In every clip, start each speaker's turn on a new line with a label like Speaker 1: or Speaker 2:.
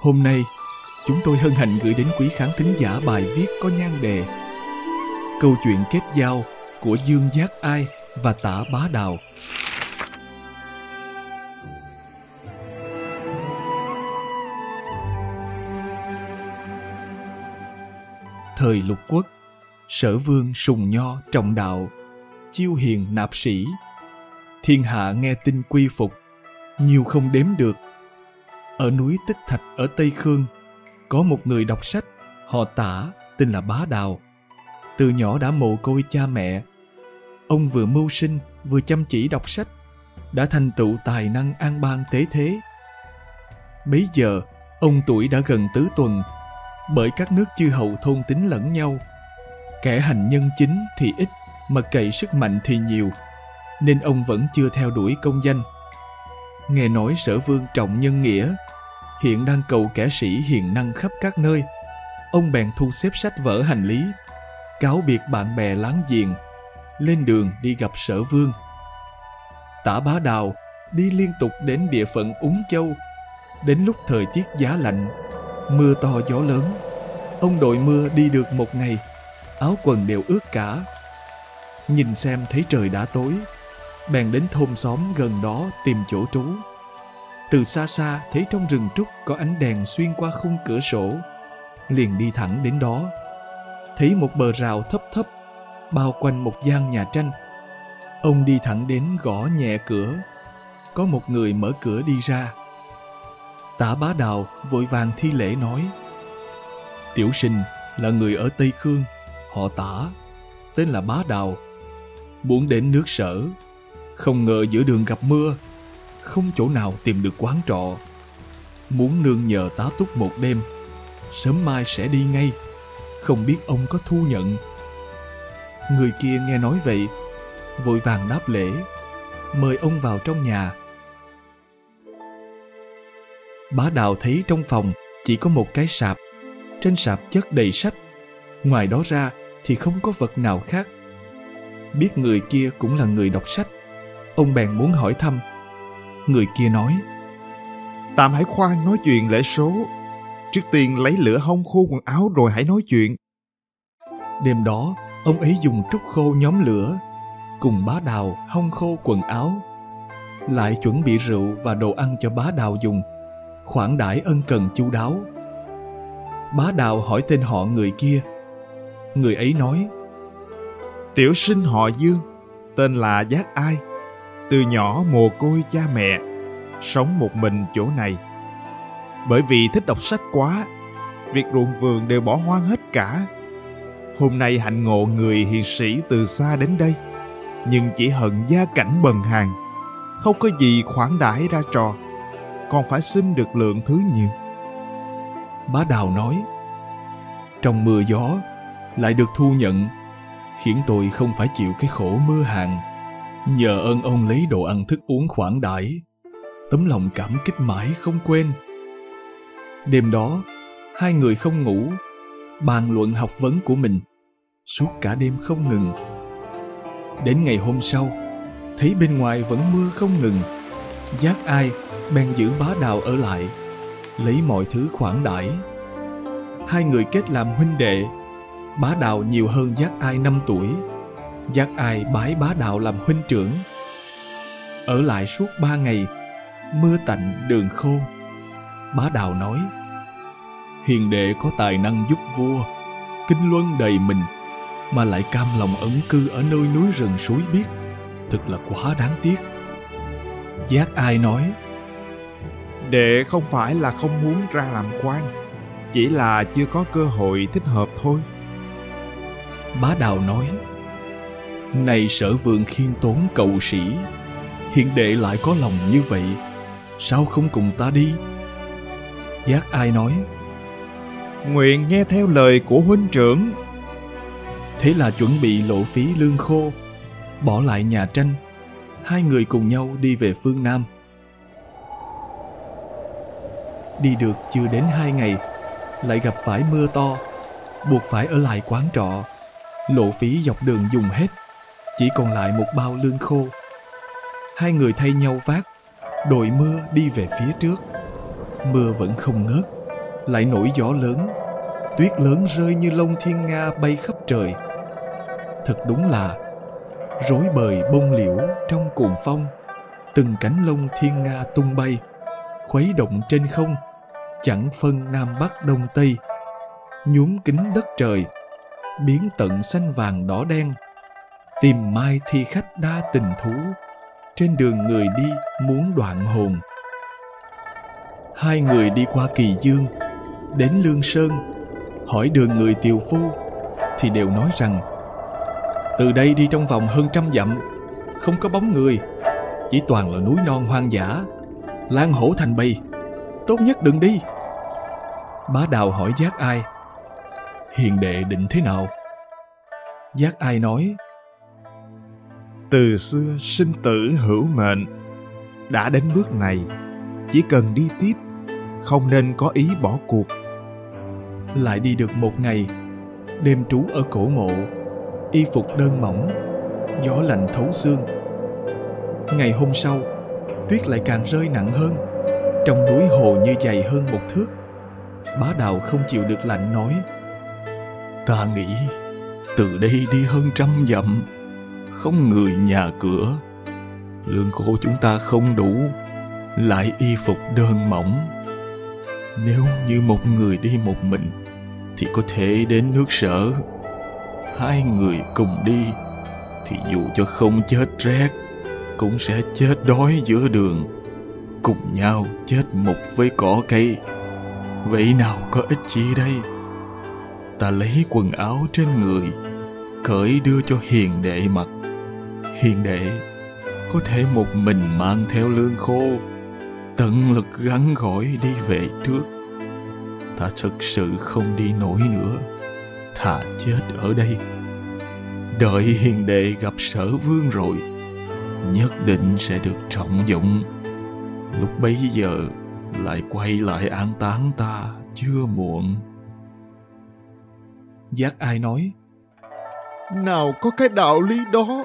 Speaker 1: Hôm nay, chúng tôi hân hạnh gửi đến quý khán thính giả bài viết có nhan đề Câu chuyện kết giao của Dương Giác Ai và Tả Bá Đào. Thời lục quốc, sở vương sùng nho trọng đạo, chiêu hiền nạp sĩ. Thiên hạ nghe tin quy phục, nhiều không đếm được ở núi Tích Thạch ở Tây Khương, có một người đọc sách, họ tả, tên là Bá Đào. Từ nhỏ đã mồ côi cha mẹ. Ông vừa mưu sinh, vừa chăm chỉ đọc sách, đã thành tựu tài năng an bang tế thế. Bấy giờ, ông tuổi đã gần tứ tuần, bởi các nước chư hầu thôn tính lẫn nhau. Kẻ hành nhân chính thì ít, mà cậy sức mạnh thì nhiều, nên ông vẫn chưa theo đuổi công danh. Nghe nói sở vương trọng nhân nghĩa, hiện đang cầu kẻ sĩ hiền năng khắp các nơi. Ông bèn thu xếp sách vở hành lý, cáo biệt bạn bè láng giềng, lên đường đi gặp sở vương. Tả bá đào đi liên tục đến địa phận Úng Châu. Đến lúc thời tiết giá lạnh, mưa to gió lớn, ông đội mưa đi được một ngày, áo quần đều ướt cả. Nhìn xem thấy trời đã tối, bèn đến thôn xóm gần đó tìm chỗ trú. Từ xa xa thấy trong rừng trúc có ánh đèn xuyên qua khung cửa sổ. Liền đi thẳng đến đó. Thấy một bờ rào thấp thấp, bao quanh một gian nhà tranh. Ông đi thẳng đến gõ nhẹ cửa. Có một người mở cửa đi ra. Tả bá đào vội vàng thi lễ nói. Tiểu sinh là người ở Tây Khương, họ tả, tên là bá đào. Muốn đến nước sở, không ngờ giữa đường gặp mưa, không chỗ nào tìm được quán trọ. Muốn nương nhờ tá túc một đêm, sớm mai sẽ đi ngay. Không biết ông có thu nhận. Người kia nghe nói vậy, vội vàng đáp lễ, mời ông vào trong nhà. Bá đào thấy trong phòng chỉ có một cái sạp, trên sạp chất đầy sách. Ngoài đó ra thì không có vật nào khác. Biết người kia cũng là người đọc sách ông bèn muốn hỏi thăm. Người kia nói
Speaker 2: Tạm hãy khoan nói chuyện lễ số. Trước tiên lấy lửa hông khô quần áo rồi hãy nói chuyện.
Speaker 1: Đêm đó Ông ấy dùng trúc khô nhóm lửa Cùng bá đào hông khô quần áo Lại chuẩn bị rượu và đồ ăn cho bá đào dùng Khoản đãi ân cần chu đáo. Bá đào hỏi tên họ người kia. Người ấy nói
Speaker 2: Tiểu sinh họ Dương Tên là Giác Ai từ nhỏ mồ côi cha mẹ, sống một mình chỗ này. Bởi vì thích đọc sách quá, việc ruộng vườn đều bỏ hoang hết cả. Hôm nay hạnh ngộ người hiền sĩ từ xa đến đây, nhưng chỉ hận gia cảnh bần hàn không có gì khoản đãi ra trò, còn phải xin được lượng thứ nhiều.
Speaker 1: Bá đào nói, trong mưa gió lại được thu nhận, khiến tôi không phải chịu cái khổ mưa hàng. Nhờ ơn ông lấy đồ ăn thức uống khoản đãi. Tấm lòng cảm kích mãi không quên. Đêm đó, Hai người không ngủ, Bàn luận học vấn của mình. Suốt cả đêm không ngừng. Đến ngày hôm sau, Thấy bên ngoài vẫn mưa không ngừng. Giác ai, bèn giữ bá đào ở lại, Lấy mọi thứ khoản đãi. Hai người kết làm huynh đệ. Bá đào nhiều hơn giác ai năm tuổi giác ai bái bá đạo làm huynh trưởng? Ở lại suốt ba ngày mưa tạnh đường khô. Bá đạo nói hiền đệ có tài năng giúp vua kinh luân đầy mình mà lại cam lòng ẩn cư ở nơi núi rừng suối biếc. Thật là quá đáng tiếc. Giác ai nói
Speaker 2: đệ không phải là không muốn ra làm quan chỉ là chưa có cơ hội thích hợp thôi.
Speaker 1: Bá đào nói Này sở vườn khiêm tốn cầu sĩ, hiện đệ lại có lòng như vậy, sao không cùng ta đi? Giác ai nói,
Speaker 2: Nguyện nghe theo lời của huynh trưởng.
Speaker 1: Thế là chuẩn bị lộ phí lương khô, bỏ lại nhà tranh, hai người cùng nhau đi về phương Nam. Đi được chưa đến hai ngày, lại gặp phải mưa to, buộc phải ở lại quán trọ. Lộ phí dọc đường dùng hết, chỉ còn lại một bao lương khô. Hai người thay nhau vác, đội mưa đi về phía trước. Mưa vẫn không ngớt, lại nổi gió lớn, tuyết lớn rơi như lông thiên nga bay khắp trời. Thật đúng là rối bời bông liễu trong cuồng phong, từng cánh lông thiên nga tung bay, khuấy động trên không, chẳng phân nam bắc đông tây, nhuốm kính đất trời, biến tận xanh vàng đỏ đen, tìm mai thi khách đa tình thú, trên đường người đi muốn đoạn hồn. Hai người đi qua Kỳ Dương, đến Lương Sơn, hỏi đường người tiều phu, thì đều nói rằng từ đây đi trong vòng hơn trăm dặm, không có bóng người, chỉ toàn là núi non hoang dã, lan hổ thành bầy, tốt nhất đừng đi. Bá Đào hỏi Giác Ai, hiền đệ định thế nào? Giác Ai nói,
Speaker 2: từ xưa sinh tử hữu mệnh, đã đến bước này, chỉ cần đi tiếp, không nên có ý bỏ cuộc.
Speaker 1: lại đi được một ngày, đêm trú ở cổ mộ, y phục đơn mỏng, gió lạnh thấu xương. Ngày hôm sau, tuyết lại càng rơi nặng hơn, trong núi hồ như dày hơn một thước. Bá Đào không chịu được lạnh nói, Ta nghĩ từ đây đi hơn trăm dặm, không người nhà cửa. Lương khô chúng ta không đủ, lại y phục đơn mỏng. Nếu như một người đi một mình, thì có thể đến nước sở. Hai người cùng đi, thì dù cho không chết rét, cũng sẽ chết đói giữa đường. Cùng nhau chết mục với cỏ cây. Vậy nào có ích chi đây? Ta lấy quần áo trên người, cởi đưa cho hiền đệ mặc. Hiền đệ có thể một mình mang theo lương khô, tận lực gắn gỏi đi về trước. Ta thực sự không đi nổi nữa, thà chết ở đây. Đợi hiền đệ gặp sở vương rồi, nhất định sẽ được trọng dụng. Lúc bấy giờ lại quay lại an táng ta chưa muộn. Giác ai nói,
Speaker 2: Nào có cái đạo lý đó.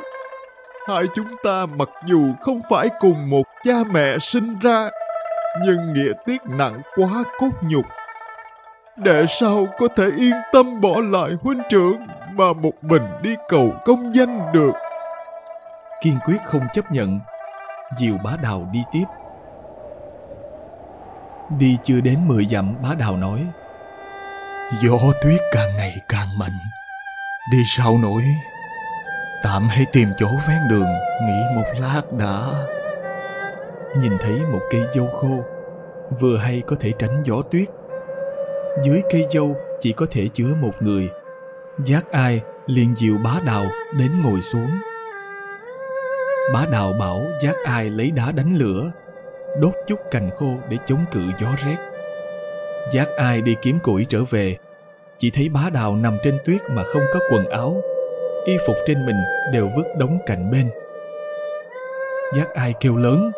Speaker 2: Hai chúng ta mặc dù không phải cùng một cha mẹ sinh ra, nhưng nghĩa tiết nặng quá cốt nhục. Để sao có thể yên tâm bỏ lại huynh trưởng mà một mình đi cầu công danh được.
Speaker 1: kiên quyết không chấp nhận. Diều bá đào đi tiếp. Đi chưa đến 10 dặm bá đào nói, Gió tuyết càng ngày càng mạnh, đi sao nổi. Tạm hãy tìm chỗ ven đường, nghỉ một lát đã. Nhìn thấy một cây dâu khô, vừa hay có thể tránh gió tuyết. Dưới cây dâu chỉ có thể chứa một người. Giác ai liền dịu bá đào đến ngồi xuống. Bá đào bảo giác ai lấy đá đánh lửa, đốt chút cành khô để chống cự gió rét. Giác ai đi kiếm củi trở về, chỉ thấy bá đào nằm trên tuyết mà không có quần áo, y phục trên mình đều vứt đống cạnh bên. Giác ai kêu lớn,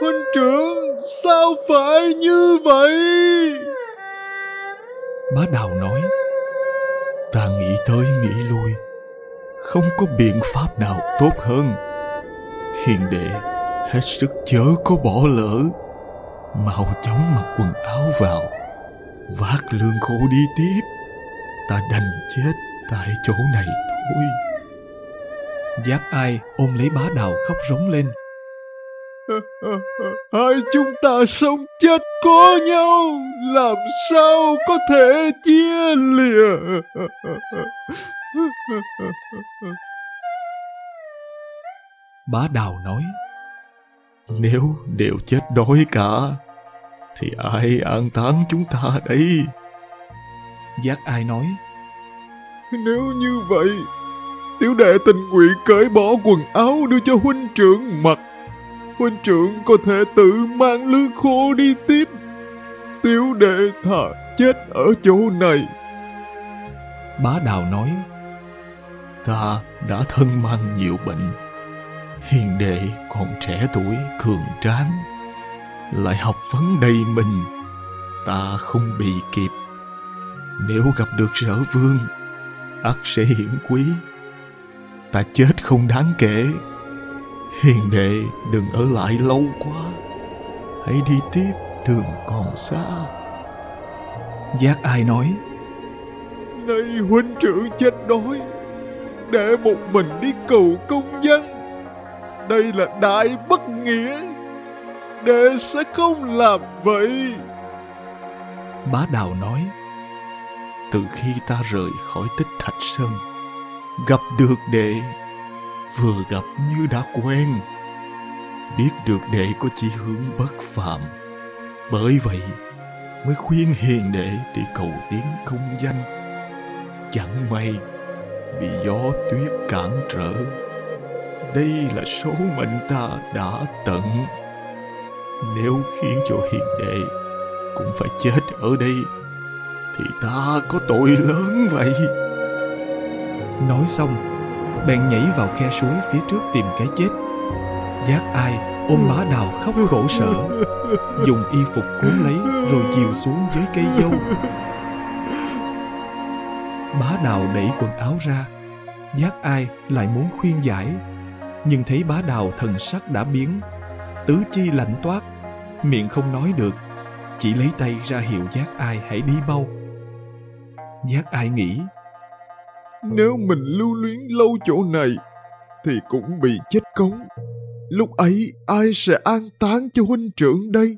Speaker 2: Huynh trưởng, sao phải như vậy?
Speaker 1: bá đào nói, ta nghĩ tới nghĩ lui, không có biện pháp nào tốt hơn. Hiền đệ, hết sức chớ có bỏ lỡ, mau chóng mặc quần áo vào, vác lương khô đi tiếp, ta đành chết tại chỗ này thôi. Giác ai ôm lấy bá đào khóc rống lên.
Speaker 2: Hai chúng ta sống chết có nhau, làm sao có thể chia lìa?
Speaker 1: Bá đào nói, nếu đều chết đói cả, thì ai an táng chúng ta đây? Giác ai nói,
Speaker 2: nếu như vậy, Tiểu đệ tình nguyện cởi bỏ quần áo đưa cho huynh trưởng mặc. Huynh trưởng có thể tự mang lương khô đi tiếp. Tiểu đệ thà chết ở chỗ này.
Speaker 1: Bá Đào nói, ta đã thân mang nhiều bệnh. Hiền đệ còn trẻ tuổi cường tráng, lại học vấn đầy mình, ta không bị kịp. Nếu gặp được sở vương, ắt sẽ hiển quý. Ta chết không đáng kể. Hiền đệ đừng ở lại lâu quá. Hãy đi tiếp đường còn xa. Giác ai nói,
Speaker 2: Nay huynh trưởng chết đói, để một mình đi cầu công danh. Đây là đại bất nghĩa. Đệ sẽ không làm vậy.
Speaker 1: Bá Đào nói, từ khi ta rời khỏi tích thạch sơn, gặp được đệ, vừa gặp như đã quen. Biết được đệ có chỉ hướng bất phàm, bởi vậy mới khuyên hiền đệ đi cầu tiến công danh. Chẳng may bị gió tuyết cản trở. Đây là số mệnh ta đã tận. Nếu khiến cho hiền đệ cũng phải chết ở đây thì ta có tội lớn vậy? Nói xong, bèn nhảy vào khe suối phía trước tìm cái chết. Giác ai, ôm bá đào khóc khổ sở. Dùng y phục cuốn lấy, rồi chiều xuống dưới cây dâu. Bá đào đẩy quần áo ra. Giác ai lại muốn khuyên giải. Nhưng thấy bá đào thần sắc đã biến. Tứ chi lạnh toát. Miệng không nói được. Chỉ lấy tay ra hiệu giác ai hãy đi mau giác ai nghĩ?
Speaker 2: Nếu mình lưu luyến lâu chỗ này Thì cũng bị chết cống Lúc ấy ai sẽ an táng cho huynh trưởng đây?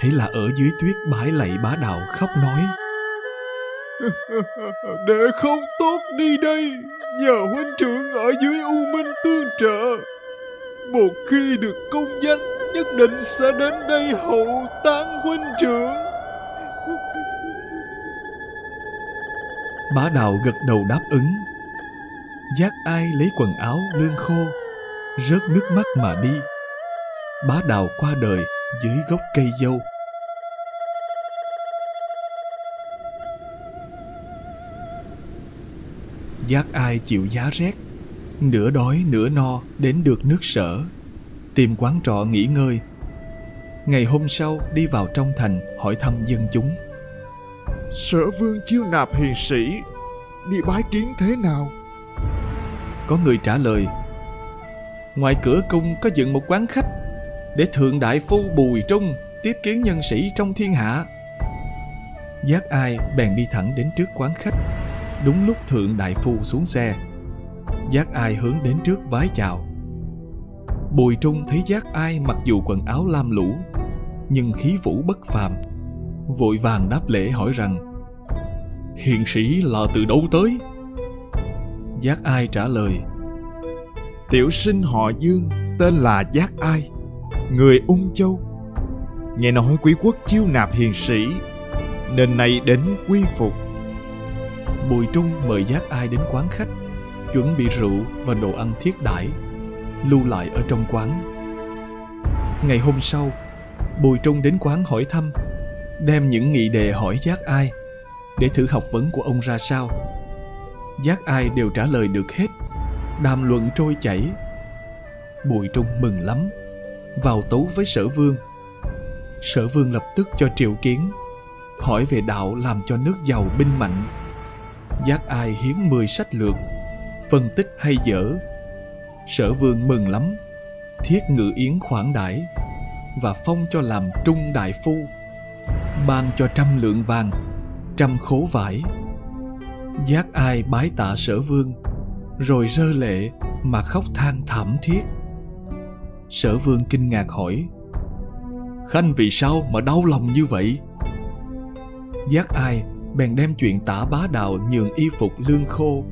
Speaker 1: Thế là ở dưới tuyết bái lạy bá đạo khóc nói.
Speaker 2: Để không tốt đi đây Nhờ huynh trưởng ở dưới U Minh tương trợ. Một khi được công danh Nhất định sẽ đến đây hậu táng huynh trưởng
Speaker 1: bá đạo gật đầu đáp ứng. Giác ai lấy quần áo lương khô, rớt nước mắt mà đi. Bá đạo qua đời dưới gốc cây dâu. Giác ai chịu giá rét, nửa đói nửa no đến được nước sở, tìm quán trọ nghỉ ngơi. Ngày hôm sau đi vào trong thành hỏi thăm dân chúng.
Speaker 2: Sở vương chiêu nạp hiền sĩ Đi bái kiến thế nào?
Speaker 1: Có người trả lời, ngoài cửa cung có dựng một quán khách để thượng đại phu bùi trung tiếp kiến nhân sĩ trong thiên hạ. Giác ai bèn đi thẳng đến trước quán khách. Đúng lúc thượng đại phu xuống xe, giác ai hướng đến trước vái chào. Bùi trung thấy giác ai mặc dù quần áo lam lũ, nhưng khí vũ bất phàm vội vàng đáp lễ hỏi rằng hiền sĩ là từ đâu tới? Giác ai trả lời
Speaker 2: Tiểu sinh họ Dương Tên là Giác Ai Người Ung Châu. Nghe nói quý quốc chiêu nạp hiền sĩ Nên nay đến quy phục.
Speaker 1: Bùi trung mời giác ai đến quán khách chuẩn bị rượu và đồ ăn thiết đãi lưu lại ở trong quán. Ngày hôm sau bùi trung đến quán hỏi thăm đem những nghị đề hỏi giác ai để thử học vấn của ông ra sao? Giác ai đều trả lời được hết. Đàm luận trôi chảy. Bùi trung mừng lắm. Vào tấu với sở vương. Sở vương lập tức cho triệu kiến, hỏi về đạo làm cho nước giàu binh mạnh. Giác ai hiến 10 sách lược, phân tích hay dở. Sở vương mừng lắm, thiết ngự yến khoản đãi và phong cho làm trung đại phu ban cho trăm lượng vàng, trăm khố vải. Giác ai bái tạ sở vương, rồi rơ lệ mà khóc than thảm thiết. Sở vương kinh ngạc hỏi, khanh, vì sao mà đau lòng như vậy? Giác ai bèn đem chuyện tả bá đạo nhường y phục lương khô,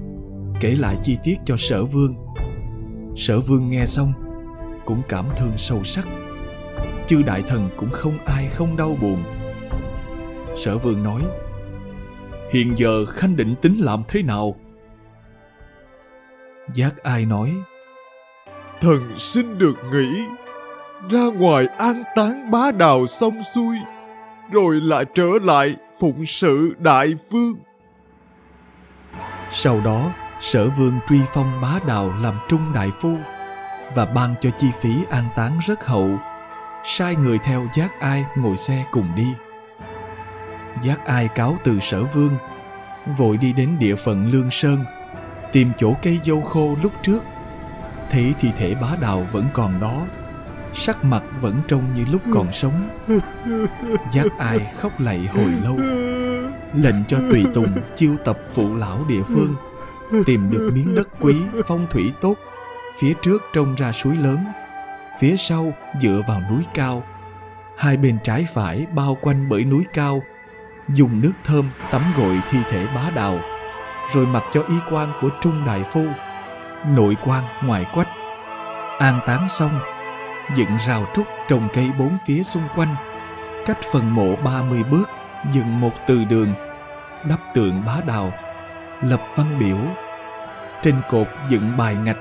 Speaker 1: kể lại chi tiết cho sở vương. Sở vương nghe xong, cũng cảm thương sâu sắc. Chư đại thần cũng không ai không đau buồn sở vương nói hiện giờ khanh định tính làm thế nào Giác ai nói,
Speaker 2: Thần xin được nghỉ, ra ngoài an táng bá đào xong xuôi, rồi lại trở lại phụng sự đại vương.
Speaker 1: Sau đó, sở vương truy phong bá đào làm trung đại phu và ban cho chi phí an táng rất hậu, sai người theo giác ai ngồi xe cùng đi. Giác ai cáo từ sở vương, vội đi đến địa phận Lương Sơn, tìm chỗ cây dâu khô lúc trước. Thấy thi thể bá đào vẫn còn đó, sắc mặt vẫn trông như lúc còn sống. Giác ai khóc lạy hồi lâu, lệnh cho tùy tùng chiêu tập phụ lão địa phương, tìm được miếng đất quý phong thủy tốt, phía trước trông ra suối lớn, phía sau dựa vào núi cao, hai bên trái phải bao quanh bởi núi cao dùng nước thơm tắm gội thi thể bá đào rồi mặc cho y quan của trung đại phu nội quan ngoại quách. An táng xong, dựng rào trúc trồng cây bốn phía xung quanh, cách phần mộ 30 bước, dựng một từ đường, đắp tượng bá đào lập văn biểu. Trên cột dựng bài ngạch,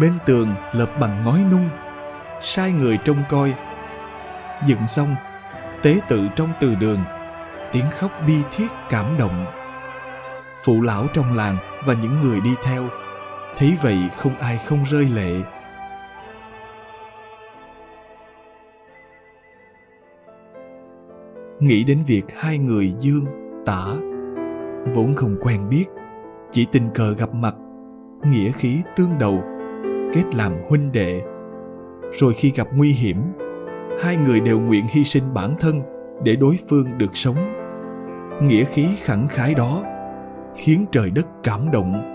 Speaker 1: bên tường lợp bằng ngói nung. Sai người trông coi. Dựng xong, tế tự trong từ đường tiếng khóc bi thiết cảm động. Phụ lão trong làng và những người đi theo, thấy vậy không ai không rơi lệ. Nghĩ đến việc hai người dương, tả, vốn không quen biết, chỉ tình cờ gặp mặt, nghĩa khí tương đầu, kết làm huynh đệ. Rồi khi gặp nguy hiểm, hai người đều nguyện hy sinh bản thân để đối phương được sống nghĩa khí khẳng khái đó khiến trời đất cảm động.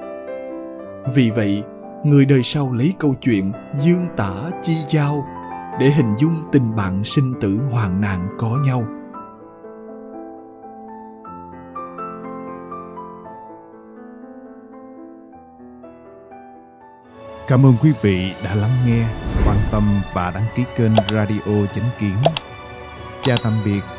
Speaker 1: Vì vậy người đời sau lấy câu chuyện dương tả chi giao để hình dung tình bạn sinh tử hoàn nạn có nhau.
Speaker 2: Cảm ơn quý vị đã lắng nghe, quan tâm và đăng ký kênh Radio Chánh Kiến. Chào tạm biệt